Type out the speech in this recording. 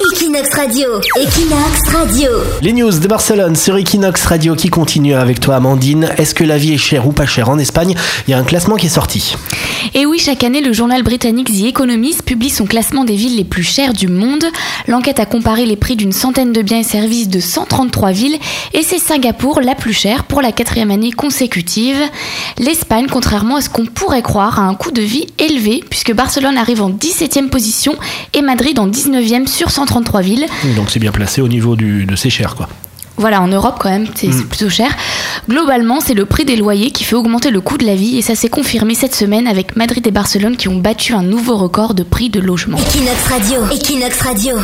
Equinox Radio, Equinox Radio. Les news de Barcelone sur Equinox Radio qui continue avec toi Amandine. Est-ce que la vie est chère ou pas chère en Espagne? Il y a un classement qui est sorti. Et oui, chaque année, le journal britannique The Economist publie son classement des villes les plus chères du monde. L'enquête a comparé les prix d'une centaine de biens et services de 133 villes et c'est Singapour la plus chère pour la quatrième année consécutive. L'Espagne, contrairement à ce qu'on pourrait croire, a un coût de vie élevé puisque Barcelone arrive en 17e position et Madrid en 19e sur 133 villes. Donc c'est bien placé au niveau du, de ces chers quoi. Voilà, en Europe quand même, c'est c'est plutôt cher. Globalement, c'est le prix des loyers qui fait augmenter le coût de la vie et ça s'est confirmé cette semaine avec Madrid et Barcelone qui ont battu un nouveau record de prix de logement. Equinox Radio, Equinox Radio.